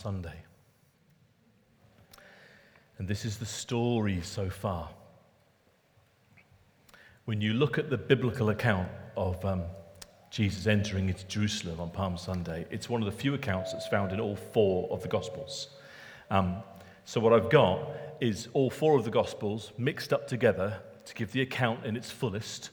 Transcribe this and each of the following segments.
Sunday. And this is the story so far. When you look at the biblical account of um, Jesus entering into Jerusalem on Palm Sunday, it's one of the few accounts that's found in all four of the Gospels. Um, so, what I've got is all four of the Gospels mixed up together to give the account in its fullest.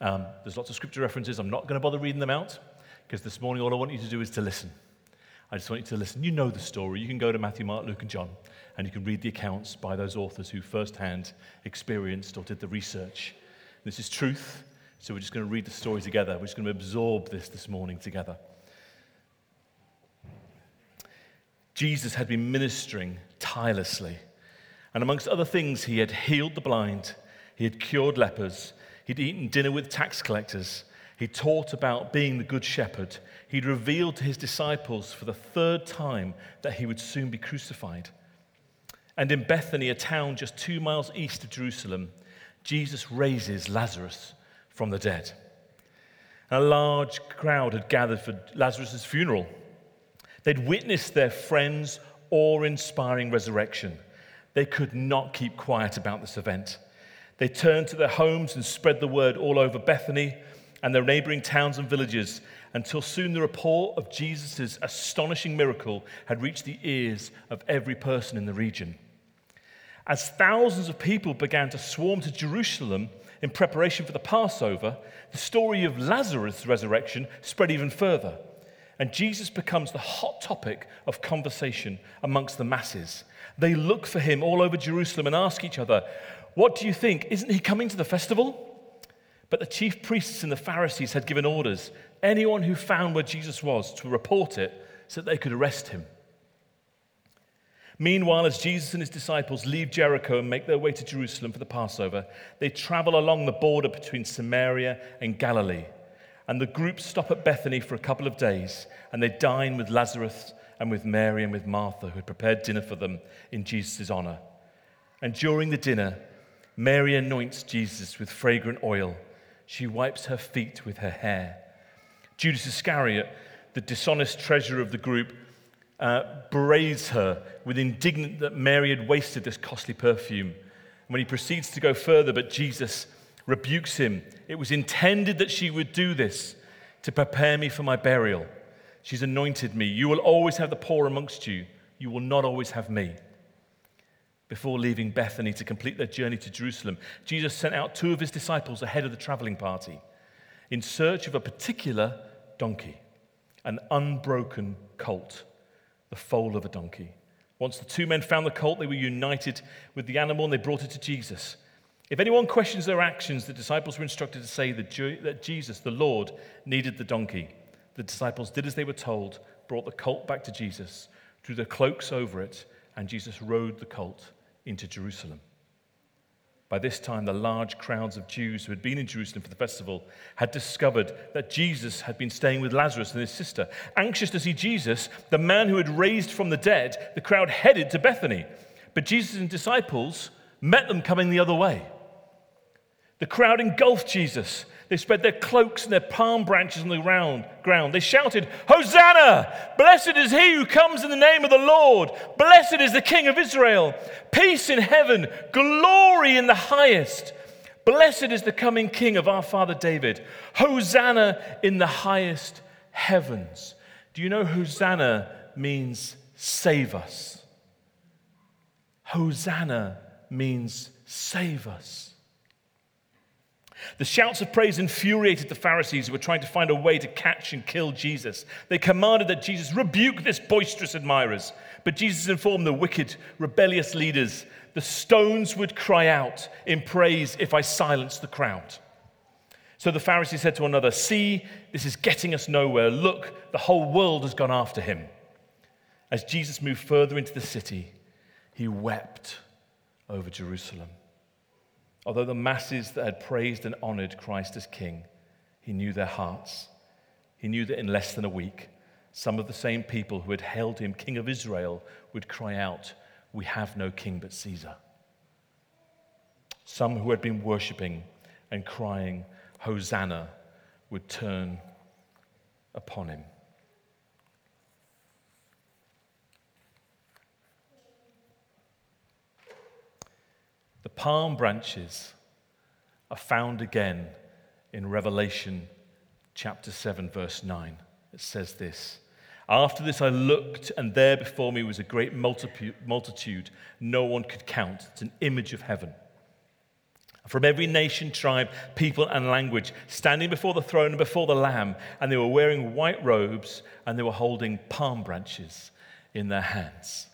Um, there's lots of scripture references. I'm not going to bother reading them out because this morning all I want you to do is to listen. I just want you to listen. You know the story. You can go to Matthew, Mark, Luke, and John, and you can read the accounts by those authors who firsthand experienced or did the research. This is truth, so we're just going to read the story together. We're just going to absorb this this morning together. Jesus had been ministering tirelessly, and amongst other things, he had healed the blind, he had cured lepers, he'd eaten dinner with tax collectors, he taught about being the good shepherd he'd revealed to his disciples for the third time that he would soon be crucified. And in Bethany, a town just two miles east of Jerusalem, Jesus raises Lazarus from the dead. A large crowd had gathered for Lazarus' funeral. They'd witnessed their friend's awe inspiring resurrection. They could not keep quiet about this event. They turned to their homes and spread the word all over Bethany and their neighboring towns and villages until soon the report of Jesus' astonishing miracle had reached the ears of every person in the region. As thousands of people began to swarm to Jerusalem in preparation for the Passover, the story of Lazarus' resurrection spread even further. And Jesus becomes the hot topic of conversation amongst the masses. They look for him all over Jerusalem and ask each other, What do you think? Isn't he coming to the festival? But the chief priests and the Pharisees had given orders anyone who found where Jesus was to report it so that they could arrest him. Meanwhile, as Jesus and his disciples leave Jericho and make their way to Jerusalem for the Passover, they travel along the border between Samaria and Galilee. And the group stop at Bethany for a couple of days, and they dine with Lazarus and with Mary and with Martha, who had prepared dinner for them in Jesus' honor. And during the dinner, Mary anoints Jesus with fragrant oil. She wipes her feet with her hair. Judas Iscariot, the dishonest treasurer of the group, uh, berates her with indignant that Mary had wasted this costly perfume. When he proceeds to go further, but Jesus rebukes him. It was intended that she would do this to prepare me for my burial. She's anointed me. You will always have the poor amongst you. You will not always have me. Before leaving Bethany to complete their journey to Jerusalem, Jesus sent out two of his disciples ahead of the traveling party in search of a particular donkey, an unbroken colt, the foal of a donkey. Once the two men found the colt, they were united with the animal and they brought it to Jesus. If anyone questions their actions, the disciples were instructed to say that Jesus, the Lord, needed the donkey. The disciples did as they were told, brought the colt back to Jesus, drew their cloaks over it, and Jesus rode the colt into Jerusalem. By this time, the large crowds of Jews who had been in Jerusalem for the festival had discovered that Jesus had been staying with Lazarus and his sister. Anxious to see Jesus, the man who had raised from the dead, the crowd headed to Bethany. But Jesus and disciples met them coming the other way. The crowd engulfed Jesus they spread their cloaks and their palm branches on the round, ground. They shouted, Hosanna! Blessed is he who comes in the name of the Lord. Blessed is the King of Israel. Peace in heaven, glory in the highest. Blessed is the coming King of our father David. Hosanna in the highest heavens. Do you know Hosanna means save us? Hosanna means save us. The shouts of praise infuriated the Pharisees who were trying to find a way to catch and kill Jesus. They commanded that Jesus rebuke this boisterous admirers. But Jesus informed the wicked, rebellious leaders the stones would cry out in praise if I silenced the crowd. So the Pharisees said to another, See, this is getting us nowhere. Look, the whole world has gone after him. As Jesus moved further into the city, he wept over Jerusalem Although the masses that had praised and honored Christ as king, he knew their hearts. He knew that in less than a week, some of the same people who had hailed him king of Israel would cry out, We have no king but Caesar. Some who had been worshipping and crying, Hosanna, would turn upon him. Palm branches are found again in Revelation chapter 7, verse 9. It says this After this I looked, and there before me was a great multitude no one could count. It's an image of heaven. From every nation, tribe, people, and language, standing before the throne and before the Lamb, and they were wearing white robes and they were holding palm branches in their hands.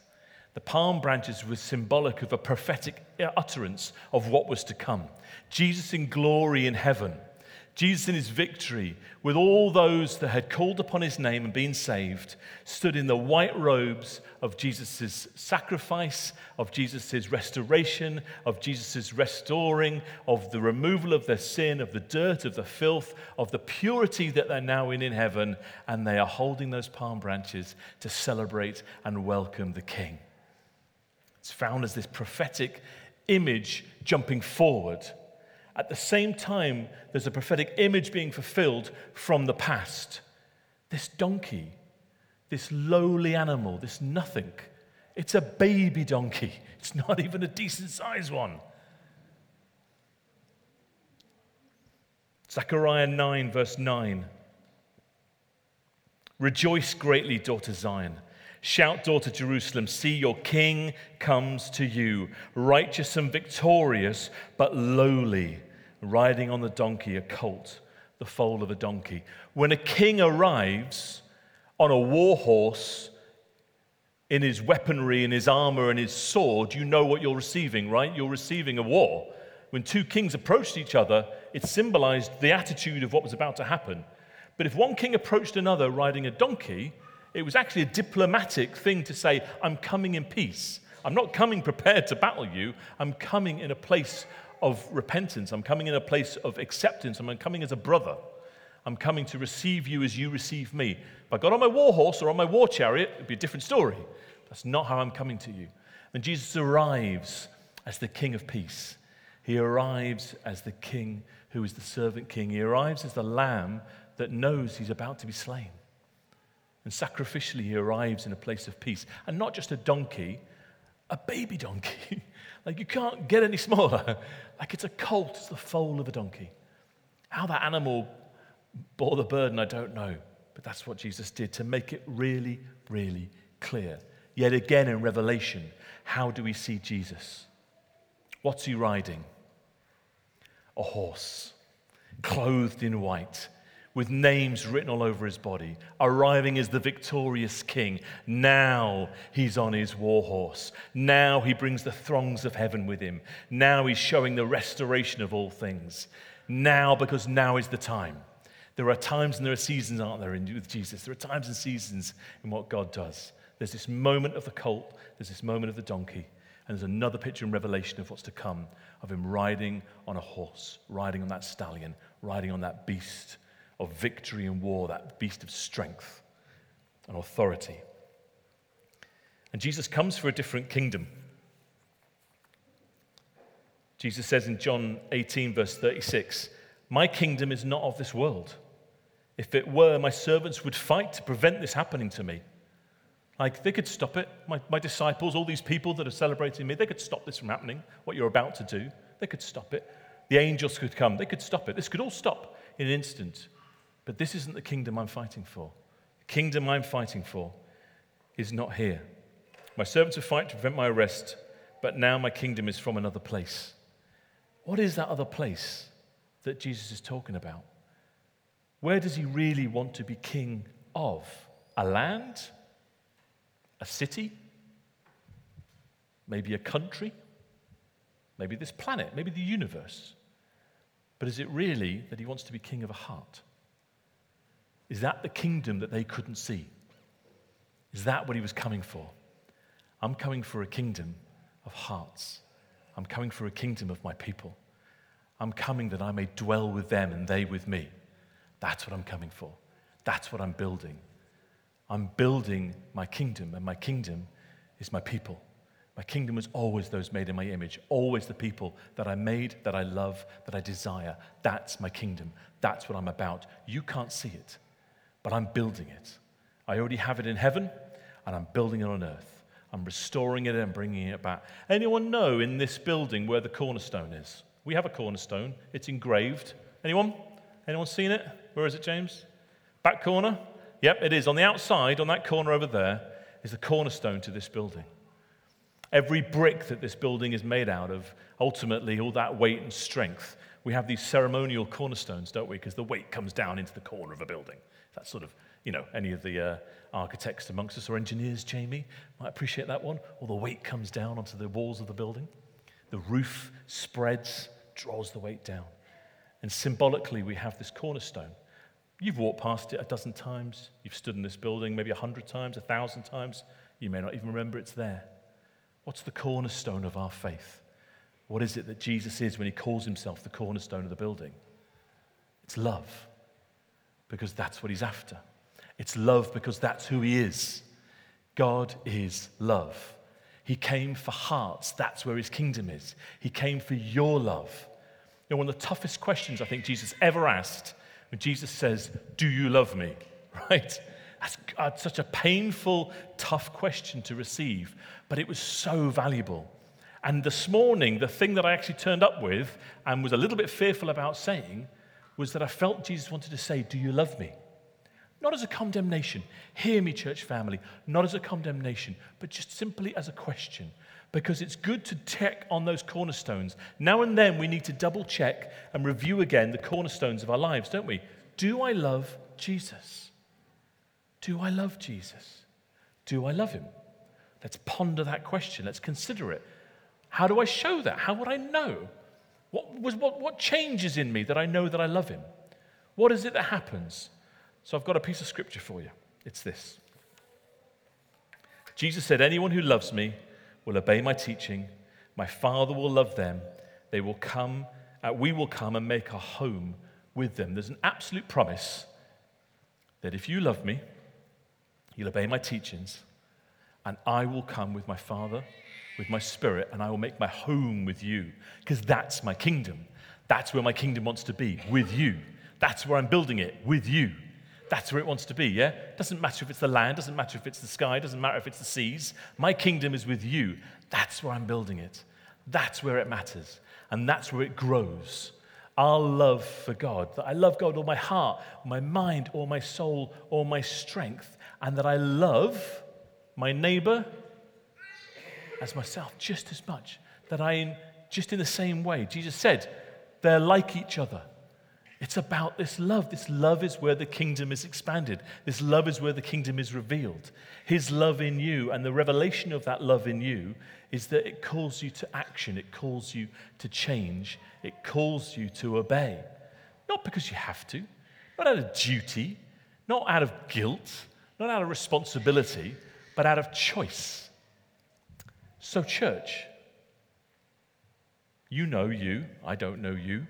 The palm branches were symbolic of a prophetic utterance of what was to come. Jesus in glory in heaven Jesus, in his victory, with all those that had called upon his name and been saved, stood in the white robes of Jesus' sacrifice, of Jesus' restoration, of Jesus' restoring, of the removal of their sin, of the dirt, of the filth, of the purity that they're now in in heaven. And they are holding those palm branches to celebrate and welcome the King. It's found as this prophetic image jumping forward at the same time, there's a prophetic image being fulfilled from the past. This donkey, this lowly animal, this nothing, it's a baby donkey. It's not even a decent sized one. Zechariah 9, verse 9. Rejoice greatly, daughter Zion. Shout, daughter Jerusalem, see your king comes to you, righteous and victorious, but lowly riding on the donkey, a colt, the foal of a donkey. When a king arrives on a war horse in his weaponry, in his armor, and his sword, you know what you're receiving, right? You're receiving a war. When two kings approached each other, it symbolized the attitude of what was about to happen. But if one king approached another riding a donkey, it was actually a diplomatic thing to say, I'm coming in peace. I'm not coming prepared to battle you. I'm coming in a place of repentance. I'm coming in a place of acceptance. I'm coming as a brother. I'm coming to receive you as you receive me. If I got on my war horse or on my war chariot, it'd be a different story. That's not how I'm coming to you. And Jesus arrives as the King of peace. He arrives as the King who is the servant King. He arrives as the Lamb that knows he's about to be slain. And sacrificially, he arrives in a place of peace. And not just a donkey, a baby donkey. like you can't get any smaller. Like it's a colt, it's the foal of a donkey. How that animal bore the burden, I don't know. But that's what Jesus did to make it really, really clear. Yet again in Revelation, how do we see Jesus? What's he riding? A horse, clothed in white with names written all over his body, arriving as the victorious king. Now he's on his war horse. Now he brings the throngs of heaven with him. Now he's showing the restoration of all things. Now, because now is the time. There are times and there are seasons, aren't there, in, with Jesus? There are times and seasons in what God does. There's this moment of the colt, there's this moment of the donkey, and there's another picture in Revelation of what's to come of him riding on a horse, riding on that stallion, riding on that beast of victory and war, that beast of strength and authority. And Jesus comes for a different kingdom. Jesus says in John 18, verse 36, My kingdom is not of this world. If it were, my servants would fight to prevent this happening to me. Like, they could stop it. My, my disciples, all these people that are celebrating me, they could stop this from happening, what you're about to do. They could stop it. The angels could come. They could stop it. This could all stop in an instant. But this isn't the kingdom I'm fighting for. The kingdom I'm fighting for is not here. My servants have fight to prevent my arrest, but now my kingdom is from another place. What is that other place that Jesus is talking about? Where does he really want to be king of? A land? A city? Maybe a country? Maybe this planet? Maybe the universe? But is it really that he wants to be king of a heart? Is that the kingdom that they couldn't see? Is that what he was coming for? I'm coming for a kingdom of hearts. I'm coming for a kingdom of my people. I'm coming that I may dwell with them and they with me. That's what I'm coming for. That's what I'm building. I'm building my kingdom, and my kingdom is my people. My kingdom is always those made in my image, always the people that I made, that I love, that I desire. That's my kingdom. That's what I'm about. You can't see it but I'm building it. I already have it in heaven, and I'm building it on earth. I'm restoring it and bringing it back. Anyone know in this building where the cornerstone is? We have a cornerstone. It's engraved. Anyone? Anyone seen it? Where is it, James? Back corner? Yep, it is. On the outside, on that corner over there, is the cornerstone to this building. Every brick that this building is made out of, ultimately, all that weight and strength, we have these ceremonial cornerstones, don't we? Because the weight comes down into the corner of a building. That's sort of, you know, any of the uh, architects amongst us or engineers, Jamie, might appreciate that one. All the weight comes down onto the walls of the building. The roof spreads, draws the weight down. And symbolically, we have this cornerstone. You've walked past it a dozen times. You've stood in this building maybe a hundred times, a thousand times. You may not even remember it's there. What's the cornerstone of our faith? What is it that Jesus is when he calls himself the cornerstone of the building? It's love, because that's what he's after. It's love because that's who he is. God is love. He came for hearts. That's where his kingdom is. He came for your love. You know, one of the toughest questions I think Jesus ever asked when Jesus says, Do you love me? Right? That's uh, such a painful, tough question to receive, but it was so valuable. And this morning, the thing that I actually turned up with and was a little bit fearful about saying was that I felt Jesus wanted to say, Do you love me? Not as a condemnation. Hear me, church family. Not as a condemnation, but just simply as a question. Because it's good to check on those cornerstones. Now and then we need to double check and review again the cornerstones of our lives, don't we? Do I love Jesus? Do I love Jesus? Do I love him? Let's ponder that question. Let's consider it. How do I show that? How would I know? What, was, what, what changes in me that I know that I love him? What is it that happens? So I've got a piece of scripture for you. It's this Jesus said, Anyone who loves me will obey my teaching. My Father will love them. They will come, uh, we will come and make a home with them. There's an absolute promise that if you love me, you'll obey my teachings, and I will come with my Father, with my Spirit, and I will make my home with you, because that's my kingdom. That's where my kingdom wants to be, with you. That's where I'm building it, with you. That's where it wants to be, yeah? Doesn't matter if it's the land, doesn't matter if it's the sky, doesn't matter if it's the seas. My kingdom is with you. That's where I'm building it. That's where it matters. And that's where it grows. Our love for God, that I love God all my heart, my mind, all my soul, all my strength, and that I love my neighbor as myself just as much. That I, am just in the same way, Jesus said, they're like each other. It's about this love. This love is where the kingdom is expanded. This love is where the kingdom is revealed. His love in you and the revelation of that love in you is that it calls you to action, it calls you to change, it calls you to obey. Not because you have to, not out of duty, not out of guilt, not out of responsibility, but out of choice. So, church, you know you, I don't know you.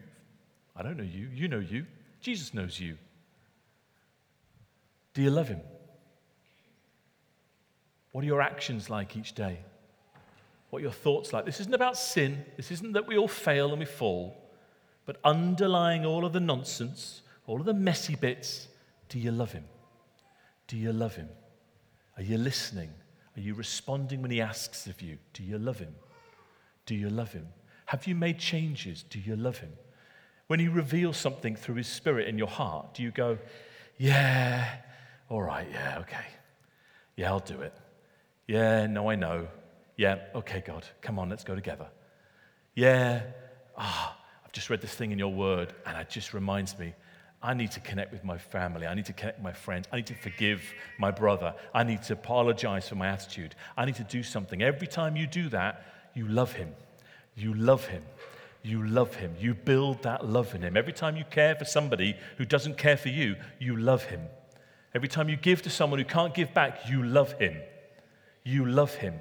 I don't know you. You know you. Jesus knows you. Do you love him? What are your actions like each day? What are your thoughts like? This isn't about sin. This isn't that we all fail and we fall. But underlying all of the nonsense, all of the messy bits, do you love him? Do you love him? Are you listening? Are you responding when he asks of you? Do you love him? Do you love him? Have you made changes? Do you love him? When He reveals something through His Spirit in your heart, do you go, yeah, all right, yeah, okay. Yeah, I'll do it. Yeah, no, I know. Yeah, okay, God, come on, let's go together. Yeah, ah, oh, I've just read this thing in your word, and it just reminds me I need to connect with my family. I need to connect with my friends. I need to forgive my brother. I need to apologize for my attitude. I need to do something. Every time you do that, you love him. You love him you love him. You build that love in him. Every time you care for somebody who doesn't care for you, you love him. Every time you give to someone who can't give back, you love him. You love him.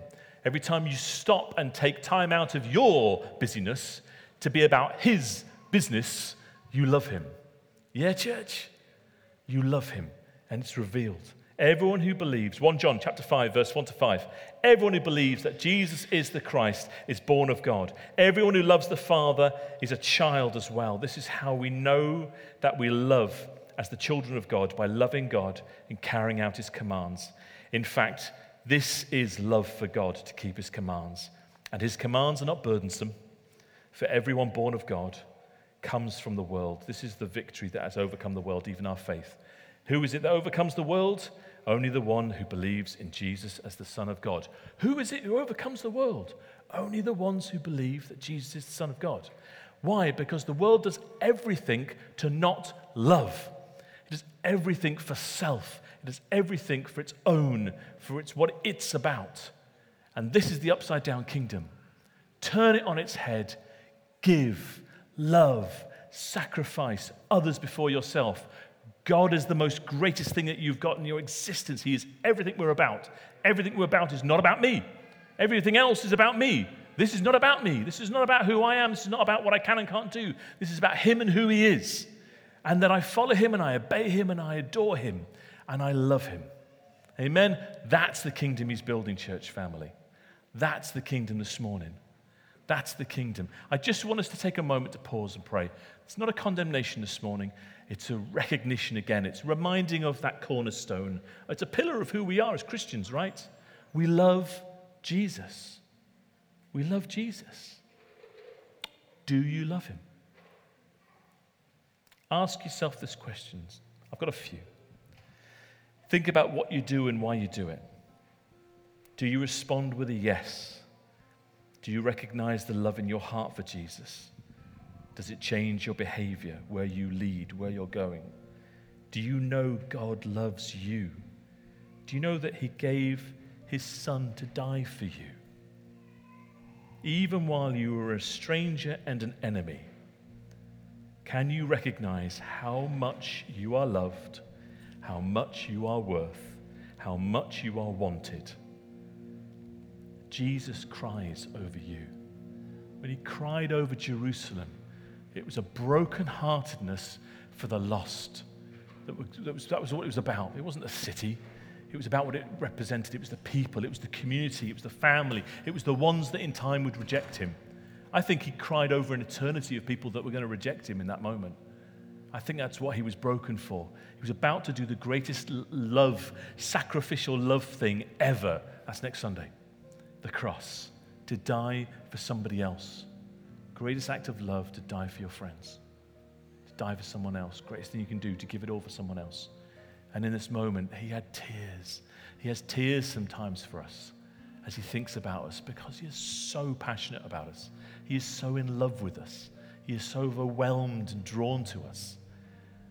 Every time you stop and take time out of your busyness to be about his business, you love him. Yeah, church? You love him, and it's revealed. Everyone who believes, 1 John chapter 5 verse 1 to 5. Everyone who believes that Jesus is the Christ is born of God. Everyone who loves the Father is a child as well. This is how we know that we love as the children of God by loving God and carrying out his commands. In fact, This is love for God to keep his commands. And his commands are not burdensome, for everyone born of God comes from the world. This is the victory that has overcome the world, even our faith. Who is it that overcomes the world? Only the one who believes in Jesus as the Son of God. Who is it who overcomes the world? Only the ones who believe that Jesus is the Son of God. Why? Because the world does everything to not love. It does everything for self. It does everything for its own, for it's what it's about. And this is the upside down kingdom. Turn it on its head, give, love, sacrifice others before yourself. God is the most greatest thing that you've got in your existence. He is everything we're about. Everything we're about is not about me. Everything else is about me. This is not about me. This is not about who I am. This is not about what I can and can't do. This is about Him and who He is. And that I follow Him and I obey Him and I adore Him and I love Him. Amen. That's the kingdom He's building, church family. That's the kingdom this morning. That's the kingdom. I just want us to take a moment to pause and pray. It's not a condemnation this morning, it's a recognition again. It's reminding of that cornerstone. It's a pillar of who we are as Christians, right? We love Jesus. We love Jesus. Do you love him? Ask yourself this question. I've got a few. Think about what you do and why you do it. Do you respond with a yes? Do you recognize the love in your heart for Jesus? Does it change your behavior, where you lead, where you're going? Do you know God loves you? Do you know that He gave His Son to die for you? Even while you were a stranger and an enemy, can you recognize how much you are loved, how much you are worth, how much you are wanted? Jesus cries over you. When he cried over Jerusalem, it was a brokenheartedness for the lost. That was, that, was, what it was about. It wasn't a city, it was about what it represented. It was the people, it was the community, it was the family, it was the ones that in time would reject him. I think he cried over an eternity of people that were going to reject him in that moment. I think that's what he was broken for. He was about to do the greatest love, sacrificial love thing ever. That's next Sunday the cross, to die for somebody else. Greatest act of love to die for your friends, to die for someone else. Greatest thing you can do to give it all for someone else. And in this moment, he had tears. He has tears sometimes for us as he thinks about us because he is so passionate about us. He is so in love with us. He is so overwhelmed and drawn to us.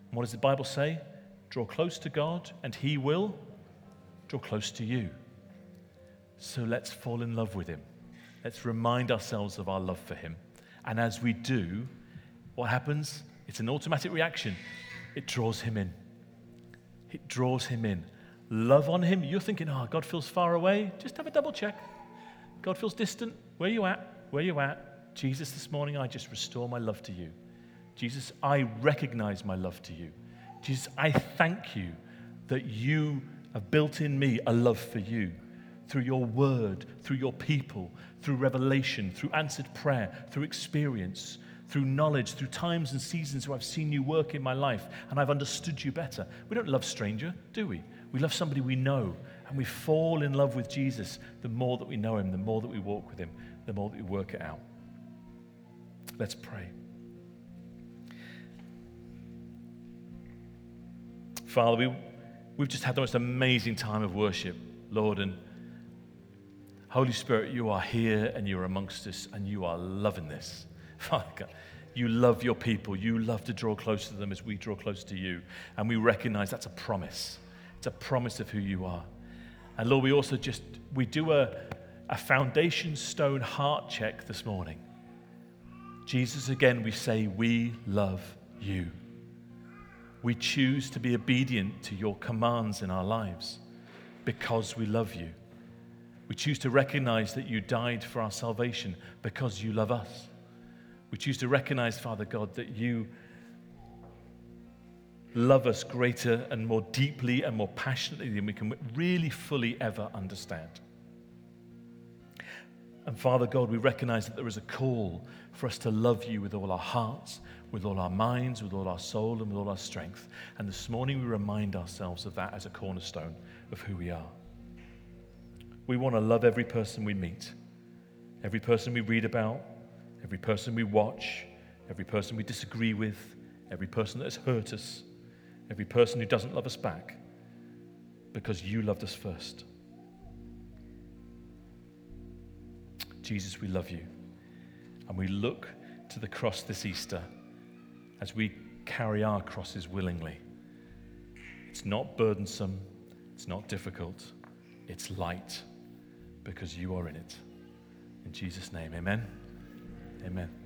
And what does the Bible say? Draw close to God, and he will draw close to you. So let's fall in love with him. Let's remind ourselves of our love for him. And as we do, what happens? It's an automatic reaction. It draws him in. It draws him in. Love on him. You're thinking, oh, God feels far away. Just have a double check. God feels distant. Where you at? Where you at? Jesus, this morning, I just restore my love to you. Jesus, I recognize my love to you. Jesus, I thank you that you have built in me a love for you through your word, through your people, through revelation, through answered prayer, through experience, through knowledge, through times and seasons where I've seen you work in my life and I've understood you better. We don't love stranger, do we? We love somebody we know and we fall in love with Jesus the more that we know him, the more that we walk with him, the more that we work it out. Let's pray. Father, we, we've just had the most amazing time of worship, Lord, and Holy Spirit, you are here and you're amongst us and you are loving this. Father God, you love your people. You love to draw close to them as we draw close to you. And we recognize that's a promise. It's a promise of who you are. And Lord, we also just, we do a, a foundation stone heart check this morning. Jesus, again, we say, we love you. We choose to be obedient to your commands in our lives because we love you. We choose to recognize that you died for our salvation because you love us. We choose to recognize, Father God, that you love us greater and more deeply and more passionately than we can really fully ever understand. And Father God, we recognize that there is a call for us to love you with all our hearts, with all our minds, with all our soul, and with all our strength. And this morning we remind ourselves of that as a cornerstone of who we are. We want to love every person we meet, every person we read about, every person we watch, every person we disagree with, every person that has hurt us, every person who doesn't love us back, because you loved us first. Jesus, we love you. And we look to the cross this Easter as we carry our crosses willingly. It's not burdensome, it's not difficult, it's light because you are in it. In Jesus' name, amen. Amen.